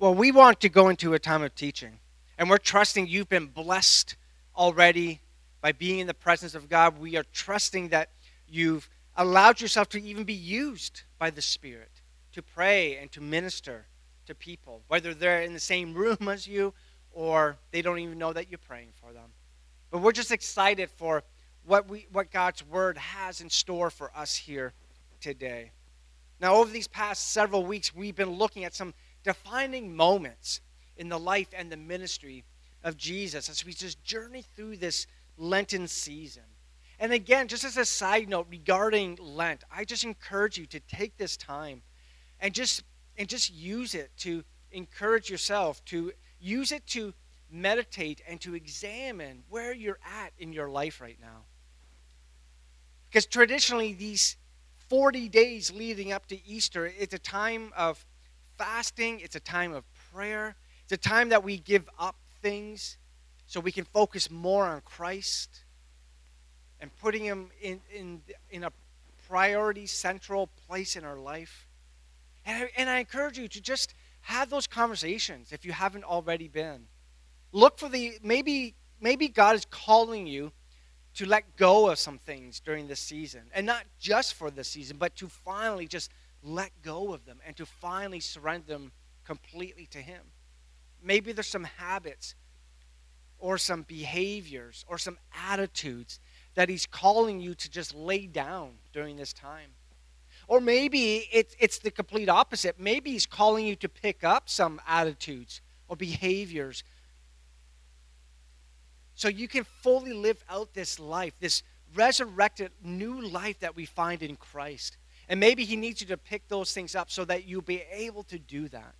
Well, we want to go into a time of teaching, and we're trusting you've been blessed already by being in the presence of God. We are trusting that you've allowed yourself to even be used by the Spirit to pray and to minister to people, whether they're in the same room as you or they don't even know that you're praying for them. But we're just excited for what, we, what God's Word has in store for us here today. Now, over these past several weeks, we've been looking at some defining moments in the life and the ministry of Jesus as we just journey through this Lenten season. And again, just as a side note regarding Lent, I just encourage you to take this time and just and just use it to encourage yourself, to use it to meditate and to examine where you're at in your life right now. Because traditionally, these 40 days leading up to Easter, it's a time of fasting, it's a time of prayer, it's a time that we give up things so we can focus more on Christ and putting Him in, in, in a priority, central place in our life. And I, and I encourage you to just have those conversations if you haven't already been. Look for the, maybe, maybe God is calling you to let go of some things during this season. And not just for this season, but to finally just let go of them and to finally surrender them completely to Him. Maybe there's some habits or some behaviors or some attitudes that He's calling you to just lay down during this time. Or maybe it's, it's the complete opposite. Maybe He's calling you to pick up some attitudes or behaviors so you can fully live out this life, this resurrected new life that we find in Christ. And maybe He needs you to pick those things up so that you'll be able to do that.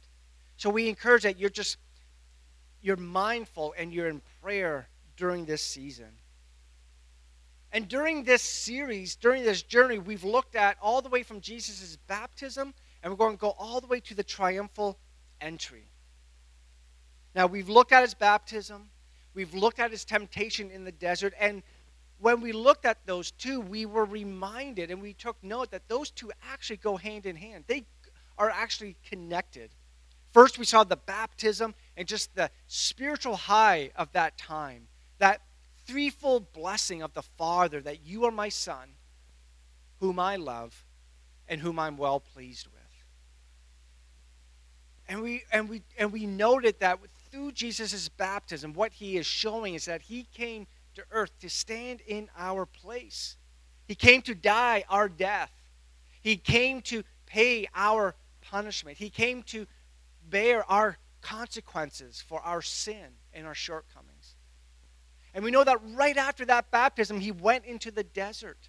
So we encourage that you're just you're mindful and you're in prayer during this season. And during this series, during this journey, we've looked at all the way from Jesus' baptism, and we're going to go all the way to the triumphal entry. Now, we've looked at his baptism, We've looked at his temptation in the desert. And when we looked at those two, we were reminded and we took note that those two actually go hand in hand. They are actually connected. First, we saw the baptism and just the spiritual high of that time, that threefold blessing of the Father that you are my Son, whom I love, and whom I'm well pleased with. And we, and we, and we noted that through Jesus' baptism, what he is showing is that he came to earth to stand in our place. He came to die our death. He came to pay our punishment. He came to bear our consequences for our sin and our shortcomings. And we know that right after that baptism, he went into the desert.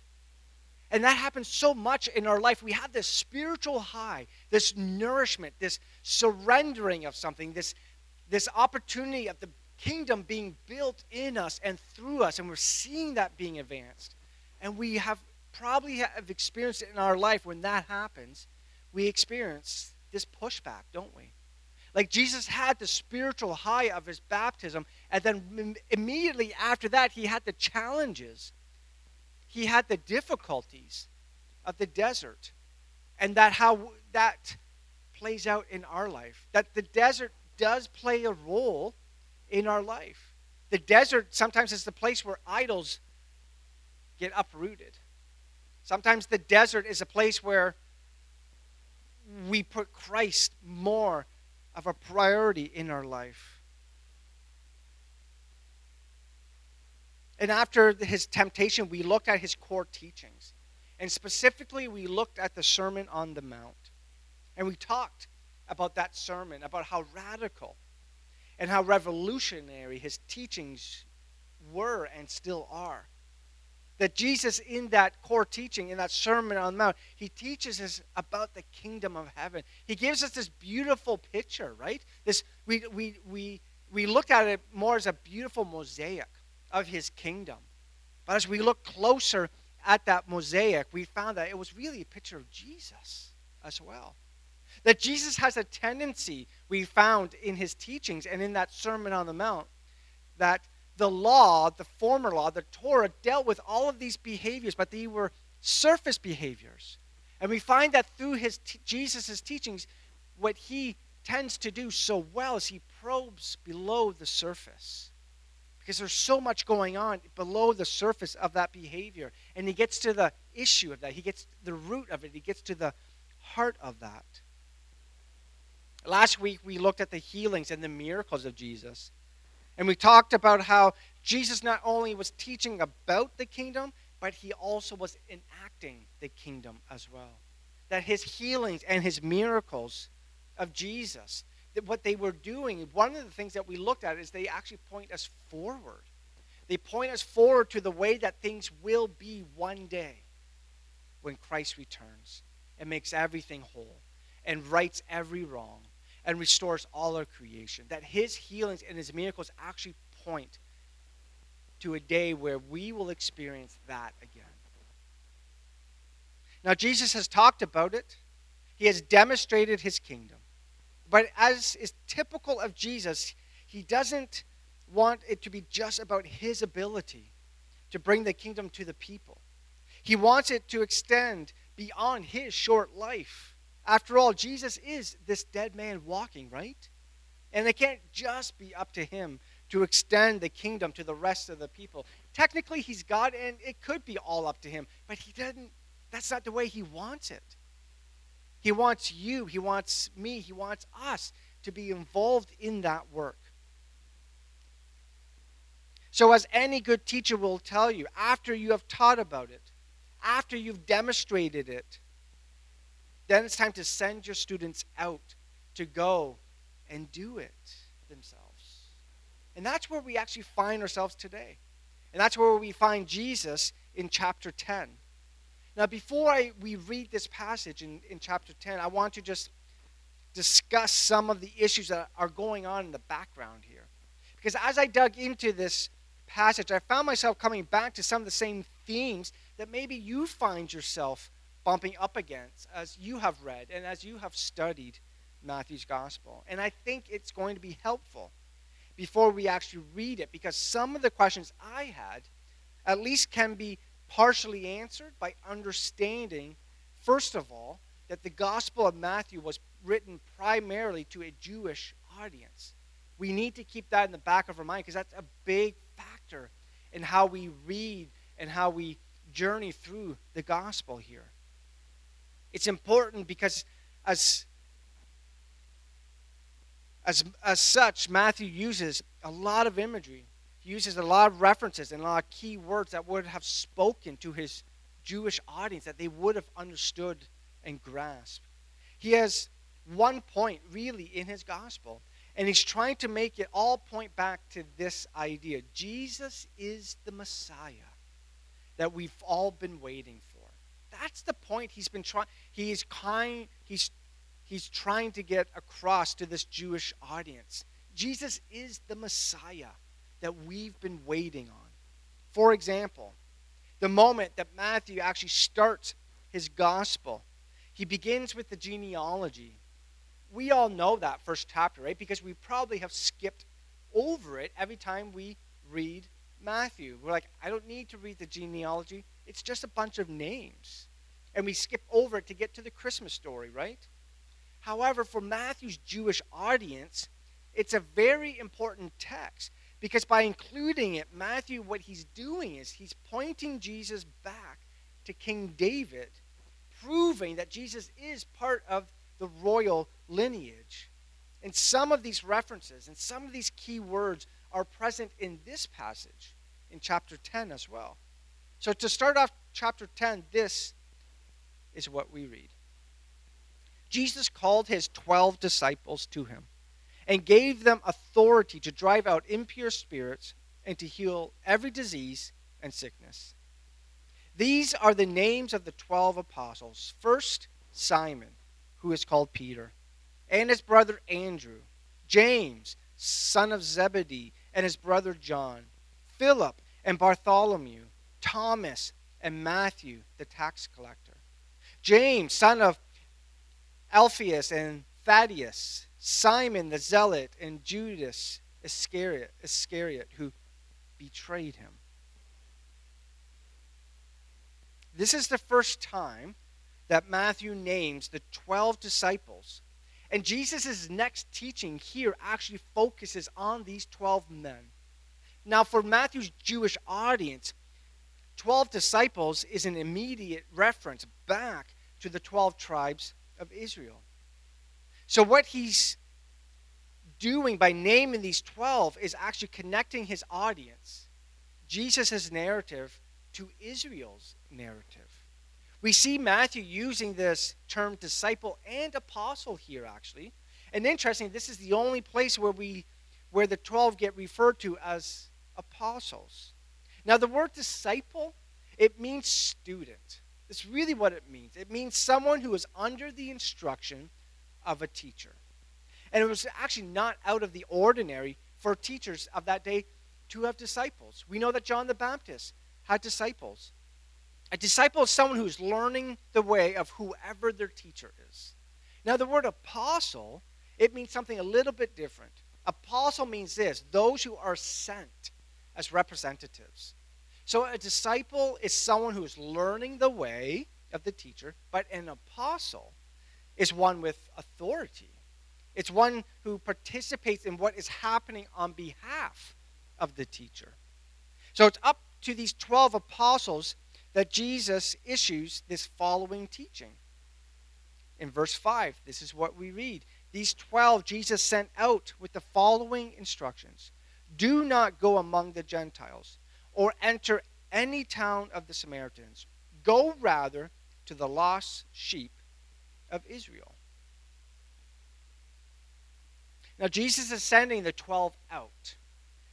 And that happens so much in our life. We have this spiritual high, this nourishment, this surrendering of something, this, this opportunity of the kingdom being built in us and through us, and we're seeing that being advanced. And we have probably have experienced it in our life when that happens. We experience this pushback, don't we? Like Jesus had the spiritual high of his baptism, and then immediately after that, he had the challenges. He had the difficulties of the desert, and that how that plays out in our life. That the desert does play a role in our life. The desert sometimes is the place where idols get uprooted. Sometimes the desert is a place where we put Christ more of a priority in our life. And after his temptation, we looked at his core teachings. And specifically, we looked at the Sermon on the Mount. And we talked about that sermon, about how radical and how revolutionary his teachings were and still are. That Jesus, in that core teaching, in that Sermon on the Mount, he teaches us about the kingdom of heaven. He gives us this beautiful picture, right? This we we we we look at it more as a beautiful mosaic of his kingdom. But as we look closer at that mosaic, we found that it was really a picture of Jesus as well. That Jesus has a tendency, we found in his teachings and in that Sermon on the Mount, that the law, the former law, the Torah, dealt with all of these behaviors, but they were surface behaviors. And we find that through his t- Jesus' teachings, what he tends to do so well is he probes below the surface because there's so much going on below the surface of that behavior. And he gets to the issue of that, he gets the root of it, he gets to the heart of that. Last week, we looked at the healings and the miracles of Jesus. And we talked about how Jesus not only was teaching about the kingdom, but he also was enacting the kingdom as well. That his healings and his miracles of Jesus, that what they were doing, one of the things that we looked at is they actually point us forward. They point us forward to the way that things will be one day when Christ returns and makes everything whole and rights every wrong and restores all our creation. That his healings and his miracles actually point to a day where we will experience that again. Now, Jesus has talked about it, he has demonstrated his kingdom. But as is typical of Jesus, he doesn't want it to be just about his ability to bring the kingdom to the people. He wants it to extend beyond his short life. After all, Jesus is this dead man walking, right? And it can't just be up to him to extend the kingdom to the rest of the people. Technically, he's God, and it could be all up to him, but he doesn't. That's not the way he wants it. He wants you, he wants me, he wants us to be involved in that work. So, as any good teacher will tell you, after you have taught about it, after you've demonstrated it, then it's time to send your students out to go and do it themselves. And that's where we actually find ourselves today. And that's where we find Jesus in chapter 10. Now, before I, we read this passage in, in chapter 10, I want to just discuss some of the issues that are going on in the background here. Because as I dug into this passage, I found myself coming back to some of the same themes that maybe you find yourself bumping up against as you have read and as you have studied Matthew's gospel. And I think it's going to be helpful before we actually read it because some of the questions I had at least can be partially answered by understanding, first of all, that the Gospel of Matthew was written primarily to a Jewish audience. We need to keep that in the back of our mind because that's a big factor in how we read and how we journey through the gospel here. It's important because as as, as such, Matthew uses a lot of imagery. He uses a lot of references and a lot of key words that would have spoken to his Jewish audience that they would have understood and grasped. He has one point really in his gospel, and he's trying to make it all point back to this idea Jesus is the Messiah that we've all been waiting for. That's the point he's been trying. He's kind. He's he's trying to get across to this Jewish audience. Jesus is the Messiah that we've been waiting on. For example, the moment that Matthew actually starts his gospel, he begins with the genealogy. We all know that first chapter, right? Because we probably have skipped over it every time we read Matthew. We're like, I don't need to read the genealogy. It's just a bunch of names. And we skip over it to get to the Christmas story, right? However, for Matthew's Jewish audience, it's a very important text because by including it, Matthew, what he's doing is he's pointing Jesus back to King David, proving that Jesus is part of the royal lineage. And some of these references and some of these key words are present in this passage in chapter 10 as well. So, to start off chapter 10, this is what we read. Jesus called his 12 disciples to him and gave them authority to drive out impure spirits and to heal every disease and sickness. These are the names of the 12 apostles. First, Simon, who is called Peter, and his brother Andrew, James, son of Zebedee, and his brother John, Philip and Bartholomew, Thomas and Matthew, the tax collector, James, son of Alphaeus and Thaddeus, Simon the Zealot, and Judas Iscariot, Iscariot who betrayed him. This is the first time that Matthew names the 12 disciples. And Jesus' next teaching here actually focuses on these 12 men. Now, for Matthew's Jewish audience, 12 disciples is an immediate reference back to the 12 tribes of Israel. So, what he's doing by naming these 12 is actually connecting his audience, Jesus' narrative, to Israel's narrative. We see Matthew using this term disciple and apostle here, actually. And interesting, this is the only place where we where the 12 get referred to as apostles. Now, the word disciple, it means student. That's really what it means. It means someone who is under the instruction of a teacher. And it was actually not out of the ordinary for teachers of that day to have disciples. We know that John the Baptist had disciples. A disciple is someone who's learning the way of whoever their teacher is. Now, the word apostle, it means something a little bit different. Apostle means this those who are sent as representatives. So, a disciple is someone who is learning the way of the teacher, but an apostle is one with authority. It's one who participates in what is happening on behalf of the teacher. So, it's up to these 12 apostles that Jesus issues this following teaching. In verse 5, this is what we read. These 12 Jesus sent out with the following instructions Do not go among the Gentiles or enter any town of the Samaritans. Go rather to the lost sheep of Israel. Now, Jesus is sending the 12 out,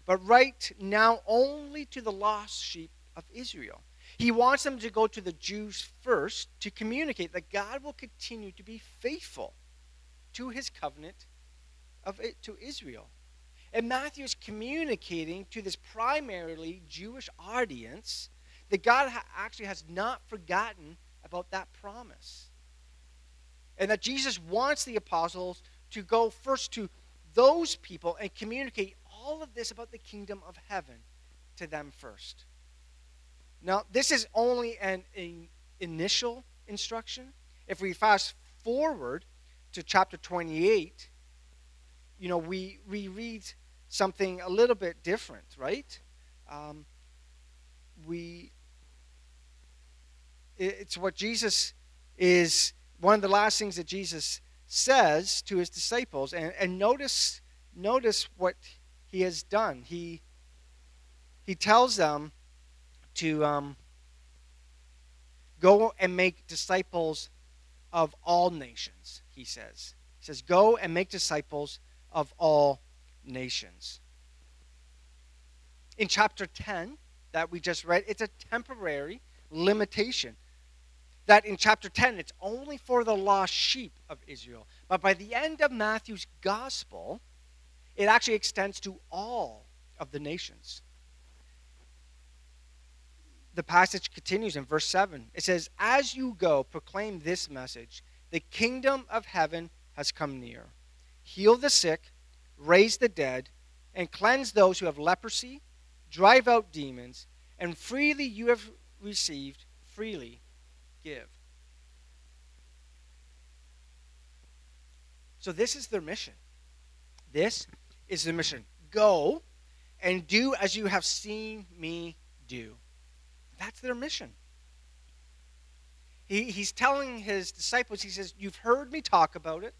but right now only to the lost sheep of Israel. He wants them to go to the Jews first to communicate that God will continue to be faithful to his covenant of it, to Israel. And Matthew is communicating to this primarily Jewish audience that God ha- actually has not forgotten about that promise. And that Jesus wants the apostles to go first to those people and communicate all of this about the kingdom of heaven to them first. Now, this is only an, an initial instruction. If we fast forward to chapter 28, you know, we, we read something a little bit different, right? Um, we, it's what Jesus is, one of the last things that Jesus says to his disciples. And, and notice, notice what he has done. He, he tells them, to um, go and make disciples of all nations, he says. He says, Go and make disciples of all nations. In chapter 10 that we just read, it's a temporary limitation. That in chapter 10, it's only for the lost sheep of Israel. But by the end of Matthew's gospel, it actually extends to all of the nations the passage continues in verse 7. It says, As you go, proclaim this message the kingdom of heaven has come near. Heal the sick, raise the dead, and cleanse those who have leprosy, drive out demons, and freely you have received, freely give. So, this is their mission. This is the mission. Go and do as you have seen me do. That's their mission. He, he's telling his disciples, he says, You've heard me talk about it.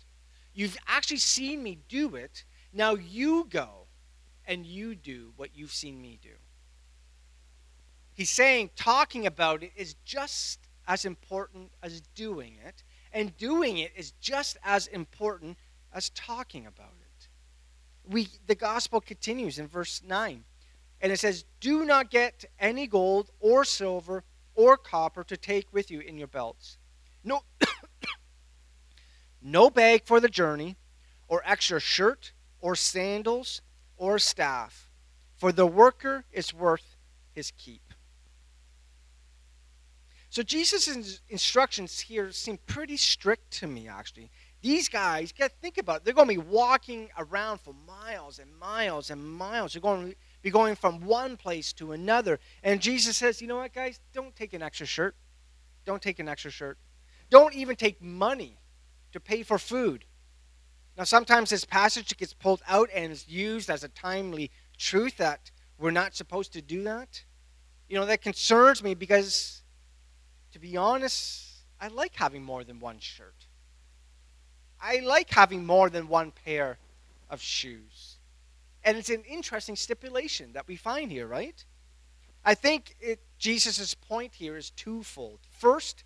You've actually seen me do it. Now you go and you do what you've seen me do. He's saying talking about it is just as important as doing it, and doing it is just as important as talking about it. We, the gospel continues in verse 9. And it says, Do not get any gold or silver or copper to take with you in your belts. No, no bag for the journey, or extra shirt, or sandals, or staff, for the worker is worth his keep. So Jesus' instructions here seem pretty strict to me, actually. These guys, got to think about it, they're going to be walking around for miles and miles and miles. They're going to be going from one place to another. And Jesus says, you know what, guys? Don't take an extra shirt. Don't take an extra shirt. Don't even take money to pay for food. Now, sometimes this passage gets pulled out and is used as a timely truth that we're not supposed to do that. You know, that concerns me because, to be honest, I like having more than one shirt. I like having more than one pair of shoes. And it's an interesting stipulation that we find here, right? I think Jesus' point here is twofold. First,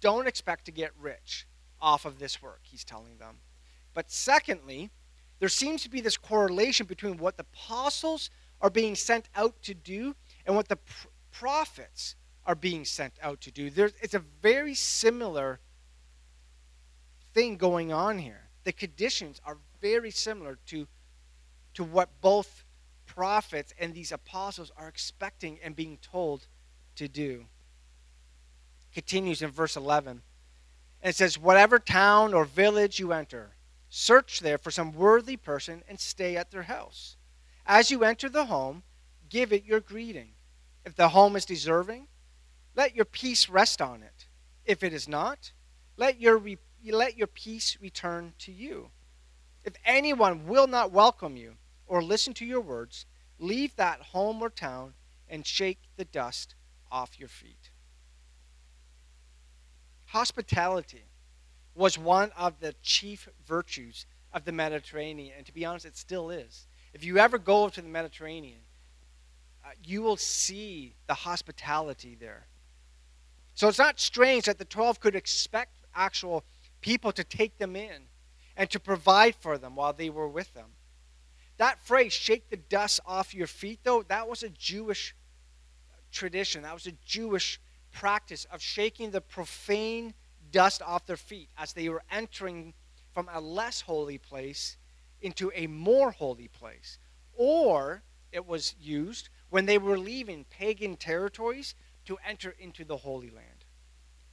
don't expect to get rich off of this work, he's telling them. But secondly, there seems to be this correlation between what the apostles are being sent out to do and what the pr- prophets are being sent out to do. There's, it's a very similar thing going on here. The conditions are very similar to, to what both prophets and these apostles are expecting and being told to do. Continues in verse 11. And it says, Whatever town or village you enter, search there for some worthy person and stay at their house. As you enter the home, give it your greeting. If the home is deserving, let your peace rest on it. If it is not, let your, re- let your peace return to you. If anyone will not welcome you or listen to your words, leave that home or town and shake the dust off your feet. Hospitality was one of the chief virtues of the Mediterranean, and to be honest, it still is. If you ever go to the Mediterranean, uh, you will see the hospitality there. So it's not strange that the 12 could expect actual people to take them in and to provide for them while they were with them. That phrase, shake the dust off your feet, though, that was a Jewish tradition. That was a Jewish practice of shaking the profane dust off their feet as they were entering from a less holy place into a more holy place. Or it was used when they were leaving pagan territories to enter into the Holy Land.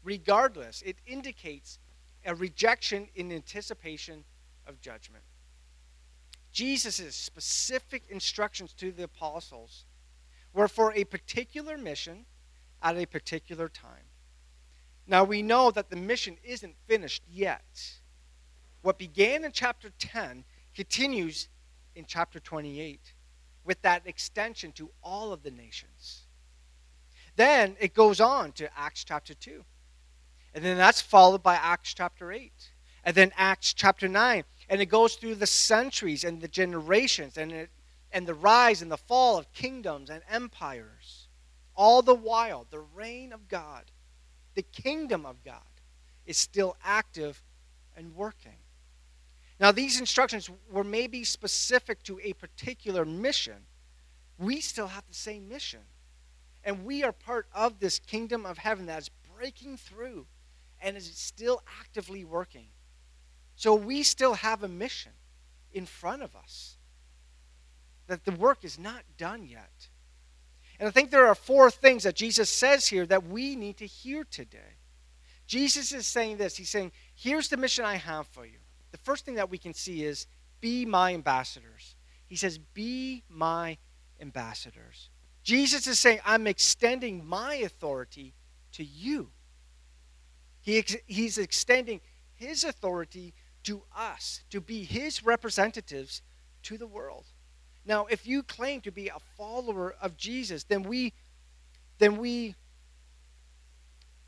Regardless, it indicates a rejection in anticipation of judgment. Jesus' specific instructions to the apostles were for a particular mission at a particular time. Now we know that the mission isn't finished yet. What began in chapter 10 continues in chapter 28 with that extension to all of the nations. Then it goes on to Acts chapter 2. And then that's followed by Acts chapter 8. And then Acts chapter 9. And it goes through the centuries and the generations and, it, and the rise and the fall of kingdoms and empires. All the while, the reign of God, the kingdom of God, is still active and working. Now, these instructions were maybe specific to a particular mission. We still have the same mission. And we are part of this kingdom of heaven that is breaking through and is still actively working. So we still have a mission in front of us. That the work is not done yet. And I think there are four things that Jesus says here that we need to hear today. Jesus is saying this He's saying, Here's the mission I have for you. The first thing that we can see is, Be my ambassadors. He says, Be my ambassadors. Jesus is saying, I'm extending my authority to you. He ex- he's extending his authority to us, to be his representatives to the world. Now, if you claim to be a follower of Jesus, then we, then we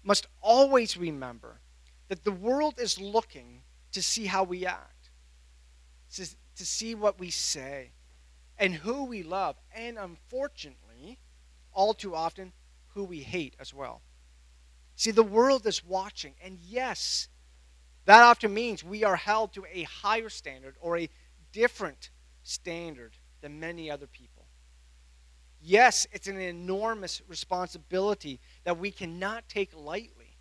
must always remember that the world is looking to see how we act, to, to see what we say, and who we love. And unfortunately, all too often, who we hate as well. See, the world is watching, and yes, that often means we are held to a higher standard or a different standard than many other people. Yes, it's an enormous responsibility that we cannot take lightly,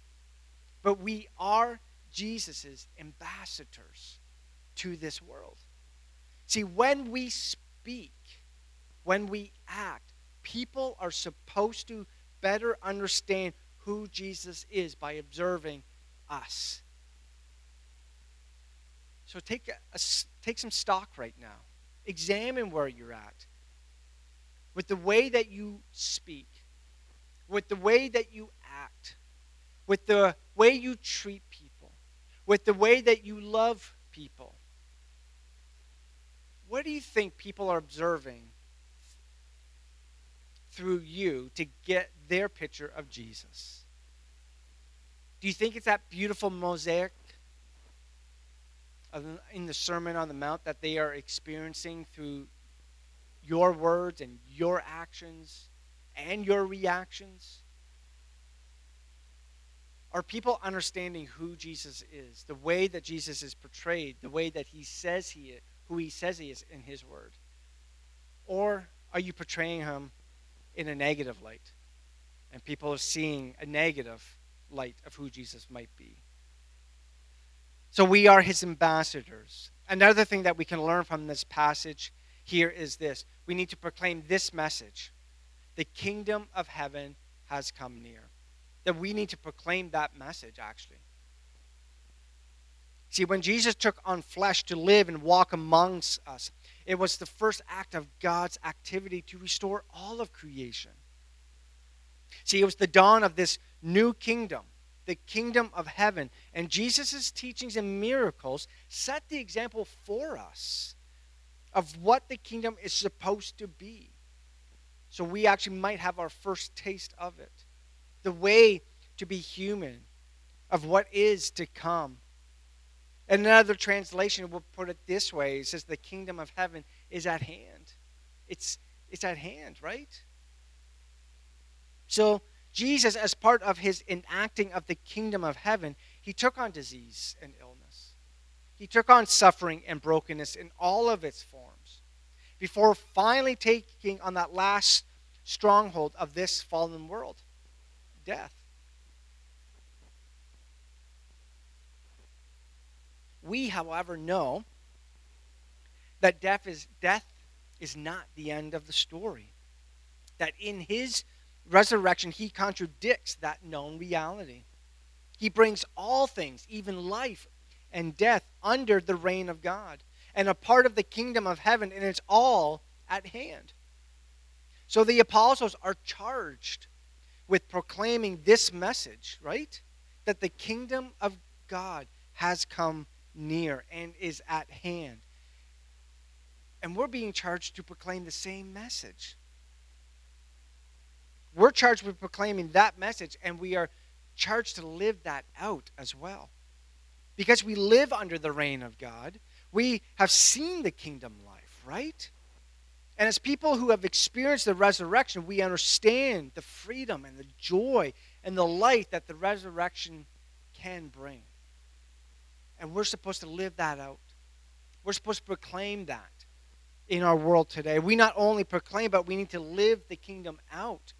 but we are Jesus' ambassadors to this world. See, when we speak, when we act, people are supposed to better understand who Jesus is by observing us. So take, a, take some stock right now. Examine where you're at. With the way that you speak, with the way that you act, with the way you treat people, with the way that you love people. what do you think people are observing through you to get their picture of Jesus? Do you think it's that beautiful mosaic in the Sermon on the Mount that they are experiencing through your words and your actions and your reactions? Are people understanding who Jesus is, the way that Jesus is portrayed, the way that he says he is, who he says he is in his word? Or are you portraying him in a negative light? And people are seeing a negative light of who Jesus might be. So we are his ambassadors. Another thing that we can learn from this passage here is this we need to proclaim this message the kingdom of heaven has come near. That we need to proclaim that message, actually. See, when Jesus took on flesh to live and walk amongst us, it was the first act of God's activity to restore all of creation. See, it was the dawn of this new kingdom, the kingdom of heaven. And Jesus' teachings and miracles set the example for us of what the kingdom is supposed to be. So we actually might have our first taste of it. The way to be human, of what is to come. Another translation will put it this way it says, The kingdom of heaven is at hand. It's, it's at hand, right? So, Jesus, as part of his enacting of the kingdom of heaven, he took on disease and illness. He took on suffering and brokenness in all of its forms before finally taking on that last stronghold of this fallen world death. We, however, know that death is, death is not the end of the story. That in his resurrection, he contradicts that known reality. He brings all things, even life and death, under the reign of God and a part of the kingdom of heaven, and it's all at hand. So the apostles are charged with proclaiming this message, right? That the kingdom of God has come near and is at hand. And we're being charged to proclaim the same message. We're charged with proclaiming that message, and we are charged to live that out as well. Because we live under the reign of God, we have seen the kingdom life, right? And as people who have experienced the resurrection, we understand the freedom and the joy and the light that the resurrection can bring. And we're supposed to live that out. We're supposed to proclaim that in our world today. We not only proclaim, but we need to live the kingdom out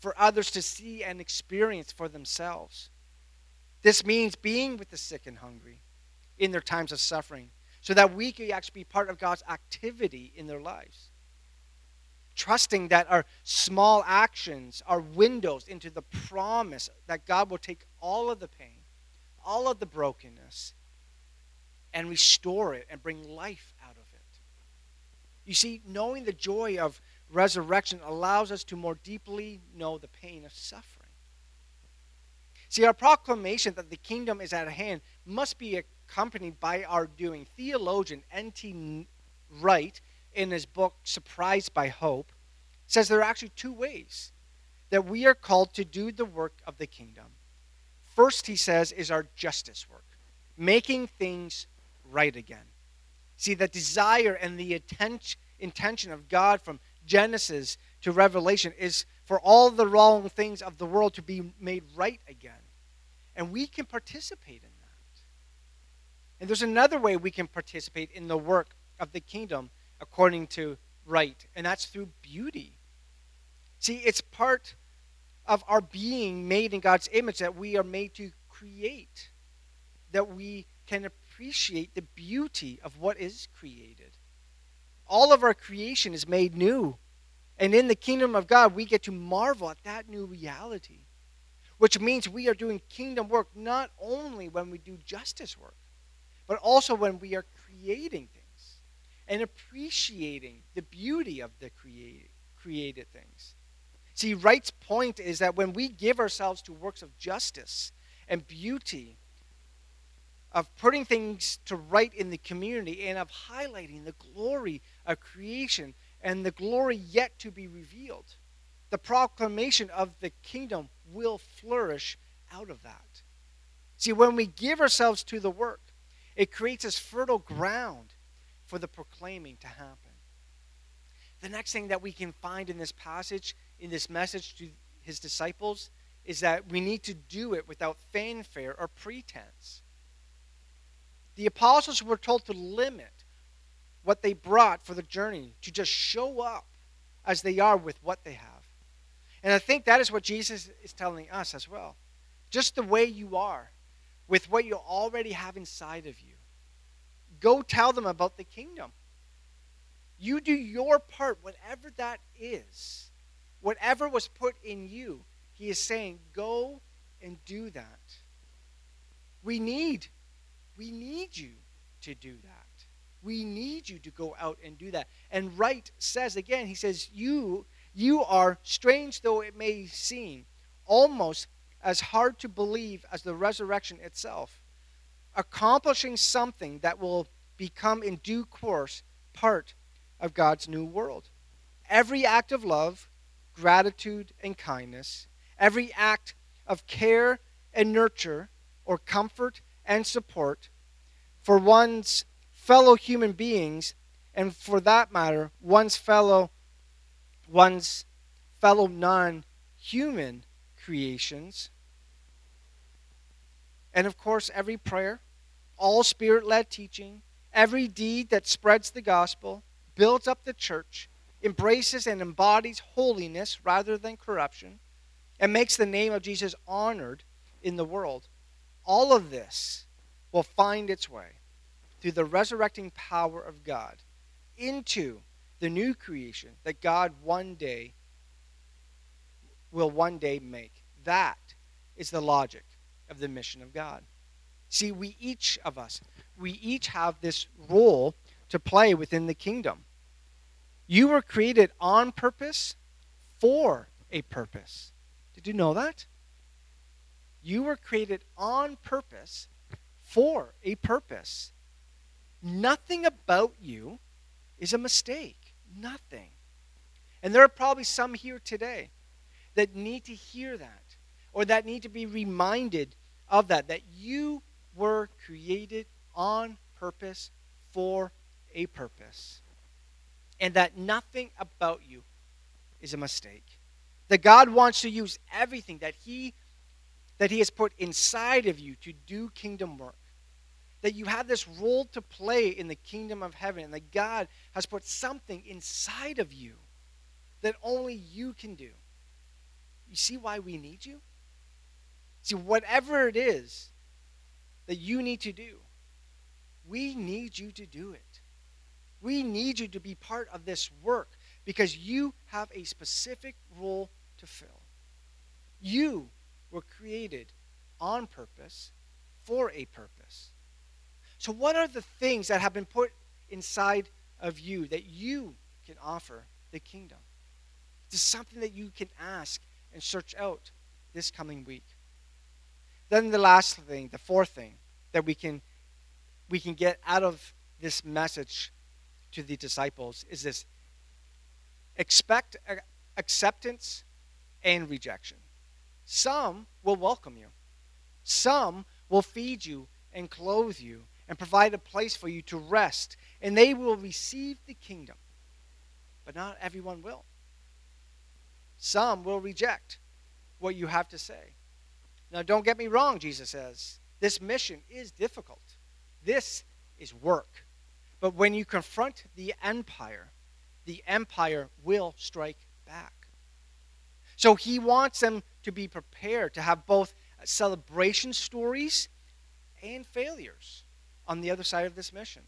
for others to see and experience for themselves. This means being with the sick and hungry in their times of suffering so that we can actually be part of God's activity in their lives. Trusting that our small actions are windows into the promise that God will take all of the pain, all of the brokenness, and restore it and bring life out of it. You see, knowing the joy of resurrection allows us to more deeply know the pain of suffering. See, our proclamation that the kingdom is at hand must be accompanied by our doing. Theologian N.T. Wright, in his book Surprised by Hope, says there are actually two ways that we are called to do the work of the kingdom. First, he says, is our justice work, making things right again. See, the desire and the intention of God from Genesis to Revelation is for all the wrong things of the world to be made Wright again. And we can participate in that. And there's another way we can participate in the work of the kingdom according to right, and that's through beauty. See, it's part of our being made in God's image that we are made to create, that we can appreciate the beauty of what is created. All of our creation is made new. And in the kingdom of God, we get to marvel at that new reality, which means we are doing kingdom work not only when we do justice work, but also when we are creating things and appreciating the beauty of the created, created things. See, Wright's point is that when we give ourselves to works of justice and beauty, of putting things to right in the community and of highlighting the glory of creation and the glory yet to be revealed. The proclamation of the kingdom will flourish out of that. See, when we give ourselves to the work, it creates this fertile ground for the proclaiming to happen. The next thing that we can find in this passage, in this message to his disciples, is that we need to do it without fanfare or pretense. The apostles were told to limit what they brought for the journey, to just show up as they are with what they have. And I think that is what Jesus is telling us as well. Just the way you are, with what you already have inside of you. Go tell them about the kingdom. You do your part, whatever that is, whatever was put in you. He is saying, go and do that. We need, we need you to do that. We need you to go out and do that. And Wright says again, he says, You you are, strange though it may seem, almost as hard to believe as the resurrection itself, accomplishing something that will become in due course part of God's new world. Every act of love, gratitude, and kindness, every act of care and nurture, or comfort and support for one's fellow human beings, and for that matter, one's fellow one's fellow non human creations. And of course, every prayer, all spirit led teaching, every deed that spreads the gospel, builds up the church, embraces and embodies holiness rather than corruption, and makes the name of Jesus honored in the world. All of this will find its way through the resurrecting power of God into the new creation that God one day will one day make. That is the logic of the mission of God. See, we each of us, we each have this role to play within the kingdom. You were created on purpose for a purpose. Did you know that? You were created on purpose for a purpose. Nothing about you is a mistake. Nothing. And there are probably some here today that need to hear that or that need to be reminded of that, that you were created on purpose for a purpose. And that nothing about you is a mistake. That God wants to use everything that He that He has put inside of you to do kingdom work that you have this role to play in the kingdom of heaven, and that God has put something inside of you that only you can do. You see why we need you? See, whatever it is that you need to do, we need you to do it. We need you to be part of this work because you have a specific role to fill. You were created on purpose for a purpose. So, what are the things that have been put inside of you that you can offer the kingdom? It's something that you can ask and search out this coming week. Then the last thing, the fourth thing that we can we can get out of this message to the disciples is this expect acceptance and rejection. Some will welcome you. Some will feed you and clothe you and provide a place for you to rest, and they will receive the kingdom. But not everyone will. Some will reject what you have to say. Now, don't get me wrong, Jesus says. This mission is difficult. This is work. But when you confront the empire, the empire will strike back. So he wants them to be prepared to have both celebration stories and failures on the other side of this mission.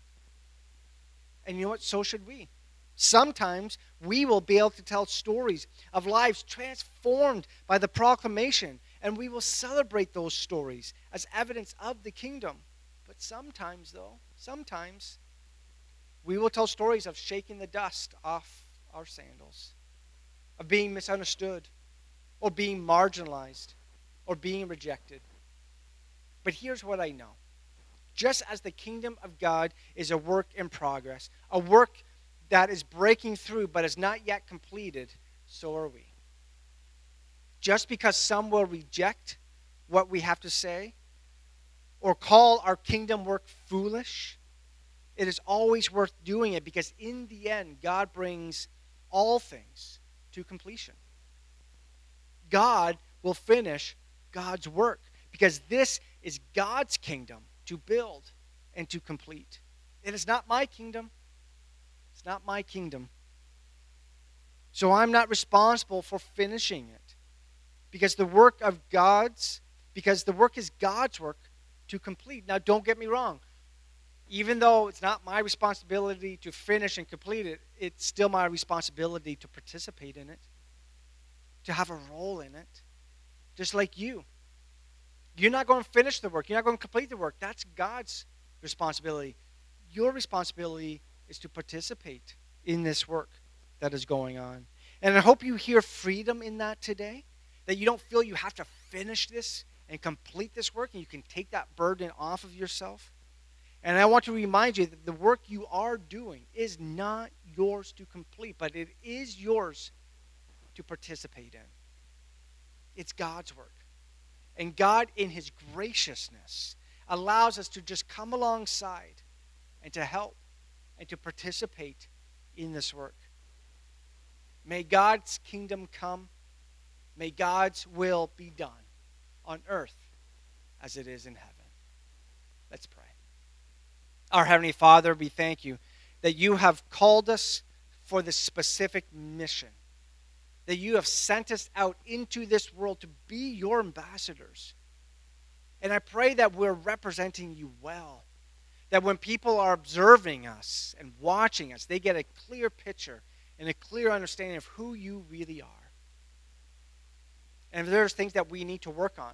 And you know what? So should we. Sometimes we will be able to tell stories of lives transformed by the proclamation, and we will celebrate those stories as evidence of the kingdom. But sometimes, though, sometimes we will tell stories of shaking the dust off our sandals, of being misunderstood, or being marginalized, or being rejected. But here's what I know Just as the kingdom of God is a work in progress, a work that is breaking through but is not yet completed, so are we. Just because some will reject what we have to say or call our kingdom work foolish, it is always worth doing it because in the end, God brings all things to completion. God will finish God's work because this is God's kingdom to build and to complete. It is not my kingdom. It's not my kingdom. So I'm not responsible for finishing it because the work of God's, because the work is God's work to complete. Now, don't get me wrong. Even though it's not my responsibility to finish and complete it, it's still my responsibility to participate in it, to have a role in it, just like you. You're not going to finish the work, you're not going to complete the work. That's God's responsibility. Your responsibility is to participate in this work that is going on. And I hope you hear freedom in that today, that you don't feel you have to finish this and complete this work, and you can take that burden off of yourself. And I want to remind you that the work you are doing is not yours to complete, but it is yours to participate in. It's God's work. And God, in His graciousness, allows us to just come alongside and to help and to participate in this work. May God's kingdom come. May God's will be done on earth as it is in heaven. Let's pray. Our Heavenly Father, we thank you that you have called us for this specific mission, that you have sent us out into this world to be your ambassadors. And I pray that we're representing you well, that when people are observing us and watching us, they get a clear picture and a clear understanding of who you really are. And if there's things that we need to work on,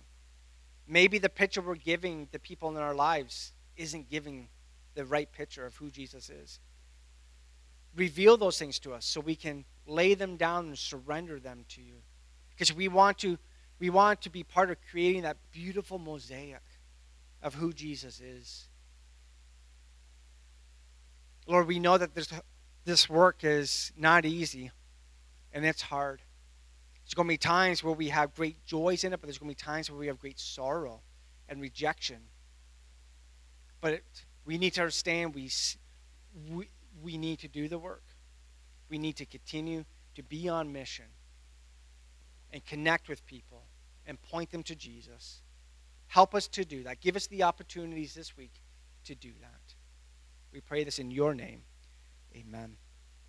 maybe the picture we're giving the people in our lives isn't giving the right picture of who Jesus is. Reveal those things to us so we can lay them down and surrender them to you. Because we want to we want to be part of creating that beautiful mosaic of who Jesus is. Lord, we know that this, this work is not easy and it's hard. There's going to be times where we have great joys in it, but there's going to be times where we have great sorrow and rejection. But it, we need to understand we, we, we need to do the work. We need to continue to be on mission and connect with people and point them to Jesus. Help us to do that. Give us the opportunities this week to do that. We pray this in your name. Amen.